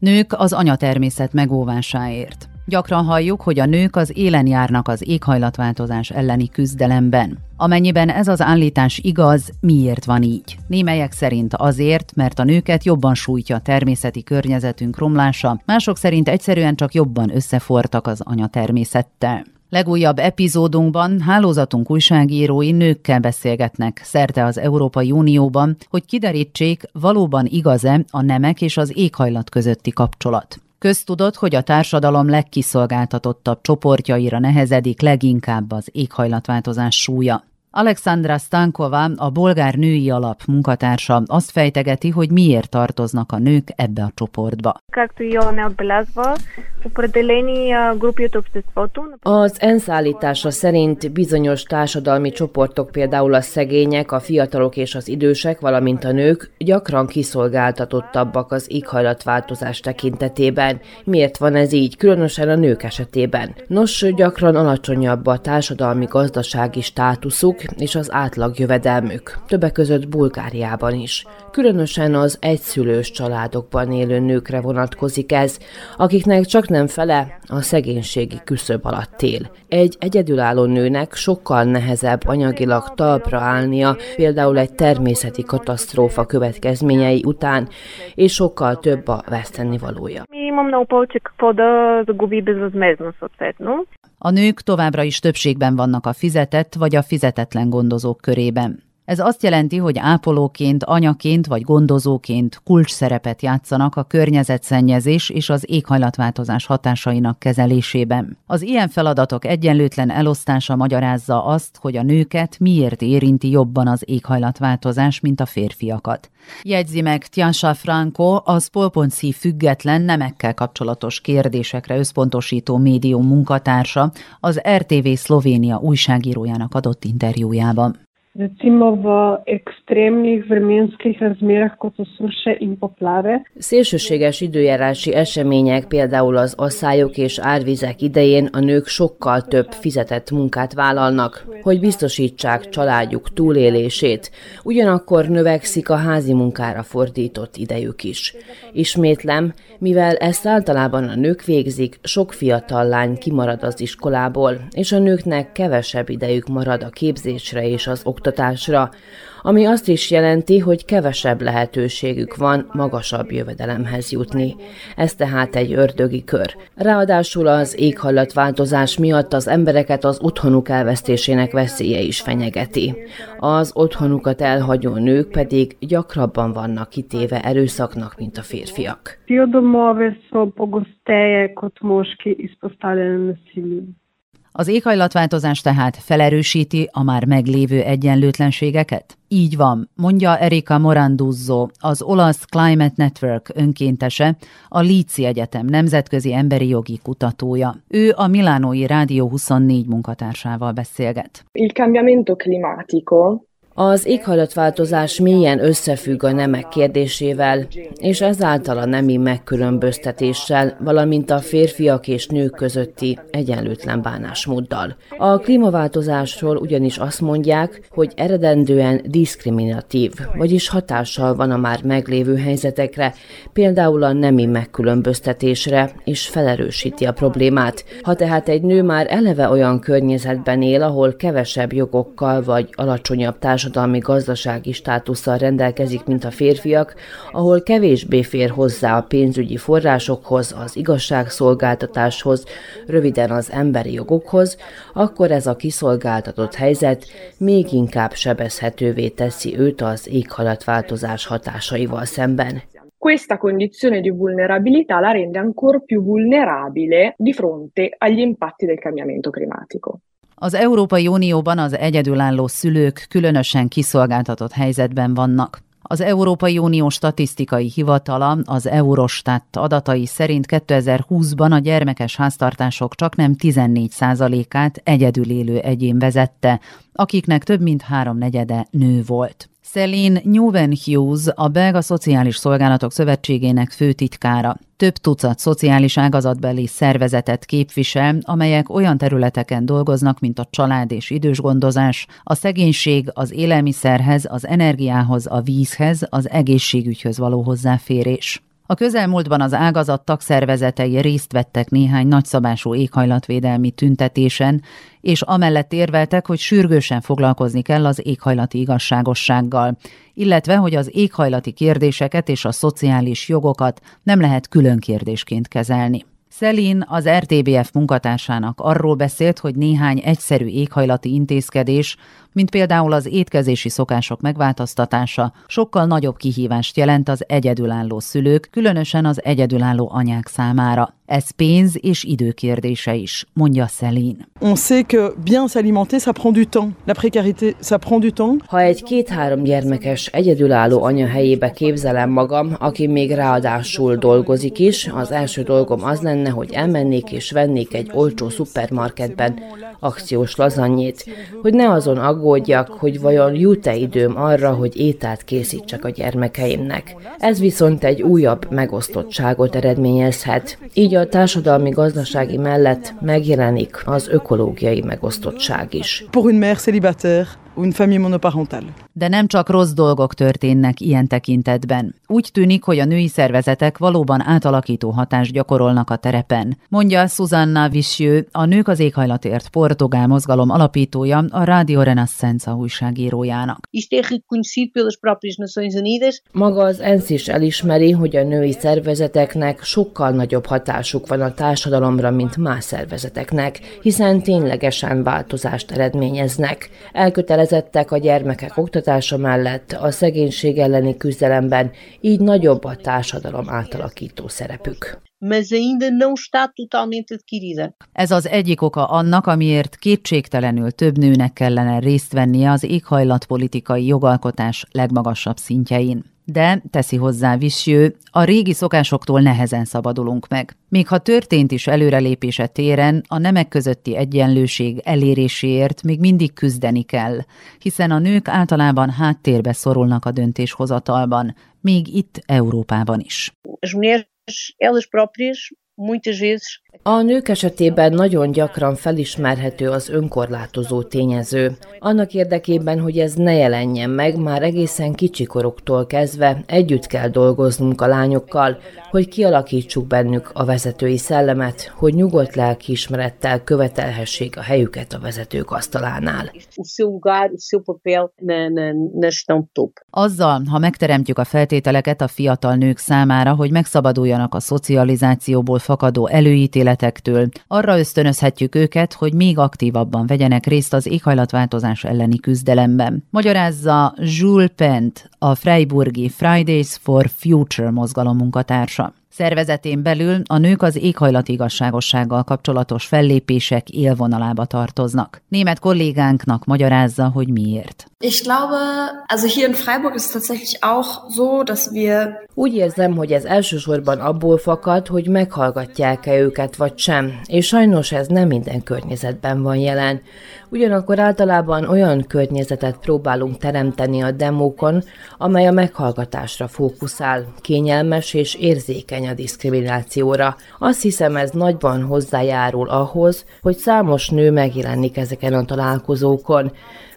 Nők az anyatermészet megóvásáért. Gyakran halljuk, hogy a nők az élen járnak az éghajlatváltozás elleni küzdelemben. Amennyiben ez az állítás igaz, miért van így? Némelyek szerint azért, mert a nőket jobban sújtja a természeti környezetünk romlása, mások szerint egyszerűen csak jobban összefortak az anyatermészettel. Legújabb epizódunkban hálózatunk újságírói nőkkel beszélgetnek szerte az Európai Unióban, hogy kiderítsék, valóban igaz-e a nemek és az éghajlat közötti kapcsolat. Köztudott, hogy a társadalom legkiszolgáltatottabb csoportjaira nehezedik leginkább az éghajlatváltozás súlya. Alexandra Stankova, a bolgár női alap munkatársa azt fejtegeti, hogy miért tartoznak a nők ebbe a csoportba. Az ENSZ állítása szerint bizonyos társadalmi csoportok, például a szegények, a fiatalok és az idősek, valamint a nők gyakran kiszolgáltatottabbak az éghajlatváltozás tekintetében. Miért van ez így, különösen a nők esetében? Nos, gyakran alacsonyabb a társadalmi-gazdasági státuszuk, és az átlag jövedelmük, többek között Bulgáriában is. Különösen az egyszülős családokban élő nőkre vonatkozik ez, akiknek csak nem fele a szegénységi küszöb alatt él. Egy egyedülálló nőnek sokkal nehezebb anyagilag talpra állnia, például egy természeti katasztrófa következményei után, és sokkal több a vesztenivalója. A nők továbbra is többségben vannak a fizetett vagy a fizetetlen gondozók körében. Ez azt jelenti, hogy ápolóként, anyaként vagy gondozóként kulcs szerepet játszanak a környezetszennyezés és az éghajlatváltozás hatásainak kezelésében. Az ilyen feladatok egyenlőtlen elosztása magyarázza azt, hogy a nőket miért érinti jobban az éghajlatváltozás, mint a férfiakat. Jegyzi meg Tiansa Franco, az Polponci független nemekkel kapcsolatos kérdésekre összpontosító médium munkatársa, az RTV Szlovénia újságírójának adott interjújában recimo v ekstremnih vremenskih razmerah, kot so suše in poplave. Szélsőséges időjárási események, például az asszályok és árvizek idején a nők sokkal több fizetett munkát vállalnak, hogy biztosítsák családjuk túlélését. Ugyanakkor növekszik a házi munkára fordított idejük is. Ismétlem, mivel ezt általában a nők végzik, sok fiatal lány kimarad az iskolából, és a nőknek kevesebb idejük marad a képzésre és az oktatásra oktatásra, ami azt is jelenti, hogy kevesebb lehetőségük van magasabb jövedelemhez jutni. Ez tehát egy ördögi kör. Ráadásul az éghajlatváltozás miatt az embereket az otthonuk elvesztésének veszélye is fenyegeti. Az otthonukat elhagyó nők pedig gyakrabban vannak kitéve erőszaknak, mint a férfiak. Az éghajlatváltozás tehát felerősíti a már meglévő egyenlőtlenségeket? Így van, mondja Erika Moranduzzo, az olasz Climate Network önkéntese, a Líci Egyetem nemzetközi emberi jogi kutatója. Ő a Milánói Rádió 24 munkatársával beszélget. Il cambiamento climatico az éghajlatváltozás mélyen összefügg a nemek kérdésével, és ezáltal a nemi megkülönböztetéssel, valamint a férfiak és nők közötti egyenlőtlen bánásmóddal. A klímaváltozásról ugyanis azt mondják, hogy eredendően diszkriminatív, vagyis hatással van a már meglévő helyzetekre, például a nemi megkülönböztetésre, és felerősíti a problémát. Ha tehát egy nő már eleve olyan környezetben él, ahol kevesebb jogokkal vagy alacsonyabb társadalmi társadalmi-gazdasági státusszal rendelkezik, mint a férfiak, ahol kevésbé fér hozzá a pénzügyi forrásokhoz, az igazságszolgáltatáshoz, röviden az emberi jogokhoz, akkor ez a kiszolgáltatott helyzet még inkább sebezhetővé teszi őt az éghajlatváltozás hatásaival szemben. Questa condizione di vulnerabilità la rende ancora più vulnerabile di fronte agli impatti del cambiamento climatico. Az Európai Unióban az egyedülálló szülők különösen kiszolgáltatott helyzetben vannak. Az Európai Unió statisztikai hivatala az Eurostat adatai szerint 2020-ban a gyermekes háztartások csak nem 14%-át egyedül élő egyén vezette, akiknek több mint háromnegyede nő volt. Celine Newven-Hughes, a Belga Szociális Szolgálatok Szövetségének főtitkára. Több tucat szociális ágazatbeli szervezetet képvisel, amelyek olyan területeken dolgoznak, mint a család és idősgondozás, a szegénység, az élelmiszerhez, az energiához, a vízhez, az egészségügyhöz való hozzáférés. A közelmúltban az ágazat tagszervezetei részt vettek néhány nagyszabású éghajlatvédelmi tüntetésen, és amellett érveltek, hogy sürgősen foglalkozni kell az éghajlati igazságossággal, illetve hogy az éghajlati kérdéseket és a szociális jogokat nem lehet külön kérdésként kezelni. Szelin az RTBF munkatársának arról beszélt, hogy néhány egyszerű éghajlati intézkedés, mint például az étkezési szokások megváltoztatása, sokkal nagyobb kihívást jelent az egyedülálló szülők, különösen az egyedülálló anyák számára. Ez pénz és idő kérdése is, mondja Szelin. On sait que bien s'alimenter, ça prend du temps. La précarité, ça prend du temps. Ha egy két-három gyermekes egyedülálló anya helyébe képzelem magam, aki még ráadásul dolgozik is, az első dolgom az lenne, hogy elmennék és vennék egy olcsó szupermarketben akciós lazanyét, hogy ne azon aggódjak, hogy vajon jut-e időm arra, hogy ételt készítsek a gyermekeimnek. Ez viszont egy újabb megosztottságot eredményezhet. Így a társadalmi gazdasági mellett megjelenik az ökológiai megosztottság is. Pour une mère célibataire, une famille monoparentale. De nem csak rossz dolgok történnek ilyen tekintetben. Úgy tűnik, hogy a női szervezetek valóban átalakító hatást gyakorolnak a terepen. Mondja Susanna Visjő, a Nők az éghajlatért portugál mozgalom alapítója, a Radio Renascença újságírójának. Maga az ENSZ is elismeri, hogy a női szervezeteknek sokkal nagyobb hatásuk van a társadalomra, mint más szervezeteknek, hiszen ténylegesen változást eredményeznek. Elkötelezettek a gyermekek oktatása mellett a szegénység elleni küzdelemben, így nagyobb a társadalom átalakító szerepük. Ez az egyik oka annak, amiért kétségtelenül több nőnek kellene részt vennie az éghajlatpolitikai jogalkotás legmagasabb szintjein. De, teszi hozzá Visjő, a régi szokásoktól nehezen szabadulunk meg. Még ha történt is előrelépése téren, a nemek közötti egyenlőség eléréséért még mindig küzdeni kell, hiszen a nők általában háttérbe szorulnak a döntéshozatalban, még itt Európában is. As mulheres elas próprias muitas vezes a nők esetében nagyon gyakran felismerhető az önkorlátozó tényező. Annak érdekében, hogy ez ne jelenjen meg, már egészen kicsikoroktól kezdve együtt kell dolgoznunk a lányokkal, hogy kialakítsuk bennük a vezetői szellemet, hogy nyugodt lelkiismerettel követelhessék a helyüket a vezetők asztalánál. Azzal, ha megteremtjük a feltételeket a fiatal nők számára, hogy megszabaduljanak a szocializációból fakadó előítéletek, ítéletektől. Arra ösztönözhetjük őket, hogy még aktívabban vegyenek részt az éghajlatváltozás elleni küzdelemben. Magyarázza Jules Pent, a Freiburgi Fridays for Future mozgalom munkatársa. Szervezetén belül a nők az éghajlati igazságossággal kapcsolatos fellépések élvonalába tartoznak. Német kollégánknak magyarázza, hogy miért. Ich glaube, also hier in Freiburg ist tatsächlich auch so, dass wir Úgy érzem, hogy ez elsősorban abból fakad, hogy meghallgatják-e őket vagy sem, és sajnos ez nem minden környezetben van jelen. Ugyanakkor általában olyan környezetet próbálunk teremteni a demókon, amely a meghallgatásra fókuszál, kényelmes és érzékeny a diszkriminációra. Azt hiszem ez nagyban hozzájárul ahhoz, hogy számos nő megjelenik ezeken a találkozókon.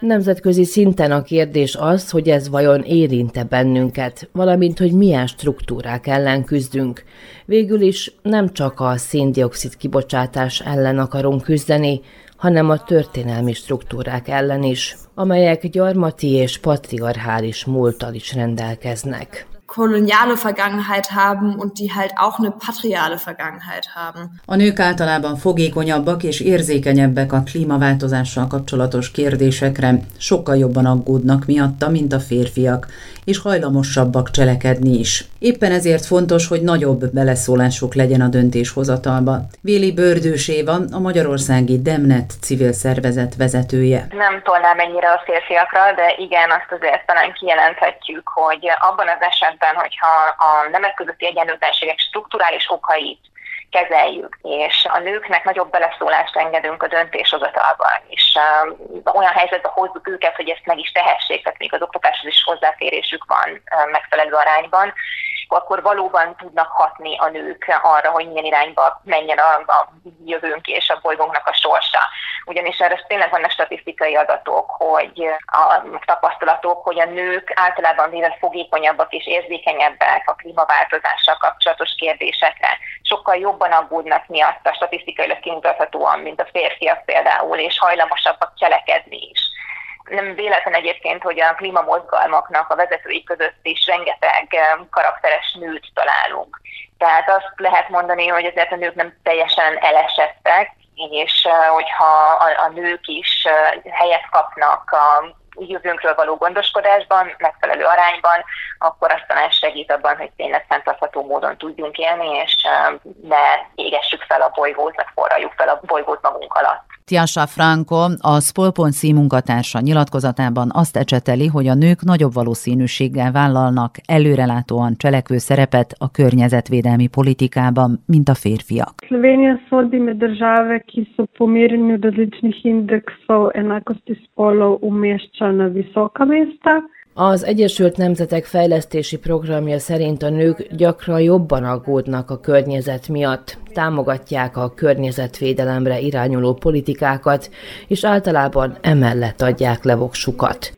Nemzetközi szinten a kérdés az, hogy ez vajon érinte bennünket, valamint hogy milyen struktúrák ellen küzdünk. Végül is nem csak a széndiokszid kibocsátás ellen akarunk küzdeni, hanem a történelmi struktúrák ellen is, amelyek gyarmati és patriarchális múltal is rendelkeznek. Koloniale Vergangenheit haben und die halt auch eine patriale Vergangenheit haben. A nők általában fogékonyabbak és érzékenyebbek a klímaváltozással kapcsolatos kérdésekre, sokkal jobban aggódnak miatta, mint a férfiak, és hajlamosabbak cselekedni is. Éppen ezért fontos, hogy nagyobb beleszólásuk legyen a döntéshozatalba. Véli Bördős Éva, a Magyarországi Demnet civil szervezet vezetője. Nem tolnám ennyire a férfiakra, de igen, azt azért talán kijelenthetjük, hogy abban az esetben, hogyha a nemek közötti egyenlőtlenségek strukturális okait kezeljük, és a nőknek nagyobb beleszólást engedünk a döntéshozatalban, és um, olyan helyzetbe hozzuk őket, hogy ezt meg is tehessék, tehát még az oktatáshoz is hozzáférésük van um, megfelelő arányban, akkor valóban tudnak hatni a nők arra, hogy milyen irányba menjen a, a jövőnk és a bolygónknak a sorsa. Ugyanis erre tényleg vannak statisztikai adatok, hogy a tapasztalatok, hogy a nők általában véve fogékonyabbak és érzékenyebbek a klímaváltozással kapcsolatos kérdésekre. Sokkal jobban aggódnak miatt a statisztikailag kimutathatóan, mint a férfiak például, és hajlamosabbak cselekedni is nem véletlen egyébként, hogy a klímamozgalmaknak a vezetői között is rengeteg karakteres nőt találunk. Tehát azt lehet mondani, hogy azért a nők nem teljesen elesettek, és hogyha a, a nők is helyet kapnak a jövőnkről való gondoskodásban, megfelelő arányban, akkor azt talán segít abban, hogy tényleg fenntartható módon tudjunk élni, és ne égessük fel a bolygót, meg forraljuk fel a bolygót magunk alatt. Tiasa Franco, a Spolponci munkatársa nyilatkozatában azt ecseteli, hogy a nők nagyobb valószínűséggel vállalnak előrelátóan cselekvő szerepet a környezetvédelmi politikában, mint a férfiak. Slovenija sodi med države, ki so po merjenju različnih indeksov enakosti spolov umešča na visoka mesta. Az Egyesült Nemzetek Fejlesztési Programja szerint a nők gyakran jobban aggódnak a környezet miatt, támogatják a környezetvédelemre irányuló politikákat, és általában emellett adják le voksukat.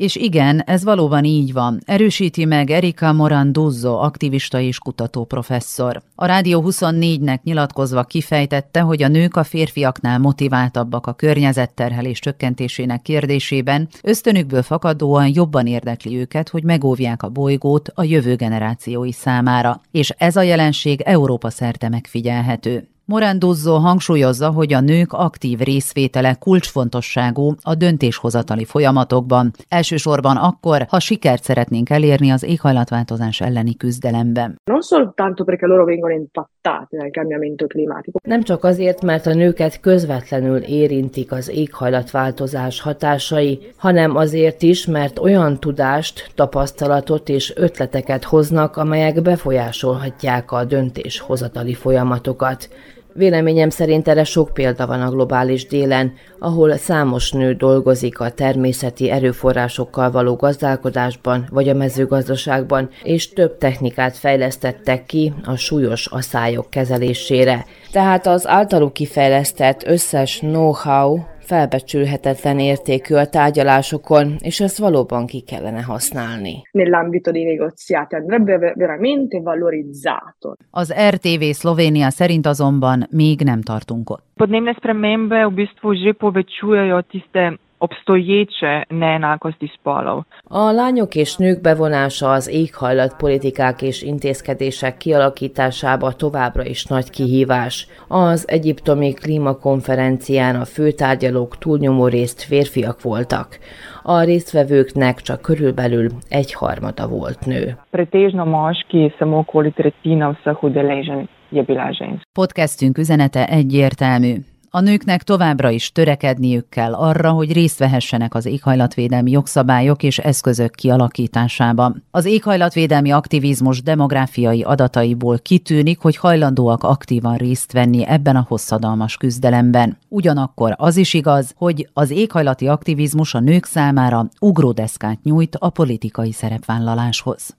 És igen, ez valóban így van. Erősíti meg Erika Moranduzzo, aktivista és kutató professzor. A Rádió 24-nek nyilatkozva kifejtette, hogy a nők a férfiaknál motiváltabbak a környezetterhelés csökkentésének kérdésében, ösztönükből fakadóan jobban érdekli őket, hogy megóvják a bolygót a jövő generációi számára, és ez a jelenség Európa szerte megfigyelhető. Moranduzzo hangsúlyozza, hogy a nők aktív részvétele kulcsfontosságú a döntéshozatali folyamatokban, elsősorban akkor, ha sikert szeretnénk elérni az éghajlatváltozás elleni küzdelemben. Non soltanto perché loro vengono impattati dal cambiamento climatico. Nem csak azért, mert a nőket közvetlenül érintik az éghajlatváltozás hatásai, hanem azért is, mert olyan tudást, tapasztalatot és ötleteket hoznak, amelyek befolyásolhatják a döntéshozatali folyamatokat. Véleményem szerint erre sok példa van a globális délen, ahol számos nő dolgozik a természeti erőforrásokkal való gazdálkodásban vagy a mezőgazdaságban, és több technikát fejlesztettek ki a súlyos aszályok kezelésére. Tehát az általuk kifejlesztett összes know-how felbecsülhetetlen értékű a tárgyalásokon, és ezt valóban ki kellene használni. Nell'ambito dei negoziati andrebbe veramente valorizzato. Az RTV Szlovénia szerint azonban még nem tartunk ott. Podnebne spremembe v bistvu že povečujejo tiste obstoječe neenakosti spolov. A lányok és nők bevonása az éghajlatpolitikák és intézkedések kialakításába továbbra is nagy kihívás. Az egyiptomi klímakonferencián a főtárgyalók túlnyomó részt férfiak voltak. A résztvevőknek csak körülbelül egy harmada volt nő. Pretežno moški, samo okoli tretjina vseh udeleženih je bila ženska. Podcastünk üzenete egyértelmű. A nőknek továbbra is törekedniük kell arra, hogy részt vehessenek az éghajlatvédelmi jogszabályok és eszközök kialakításában. Az éghajlatvédelmi aktivizmus demográfiai adataiból kitűnik, hogy hajlandóak aktívan részt venni ebben a hosszadalmas küzdelemben. Ugyanakkor az is igaz, hogy az éghajlati aktivizmus a nők számára ugródeszkát nyújt a politikai szerepvállaláshoz.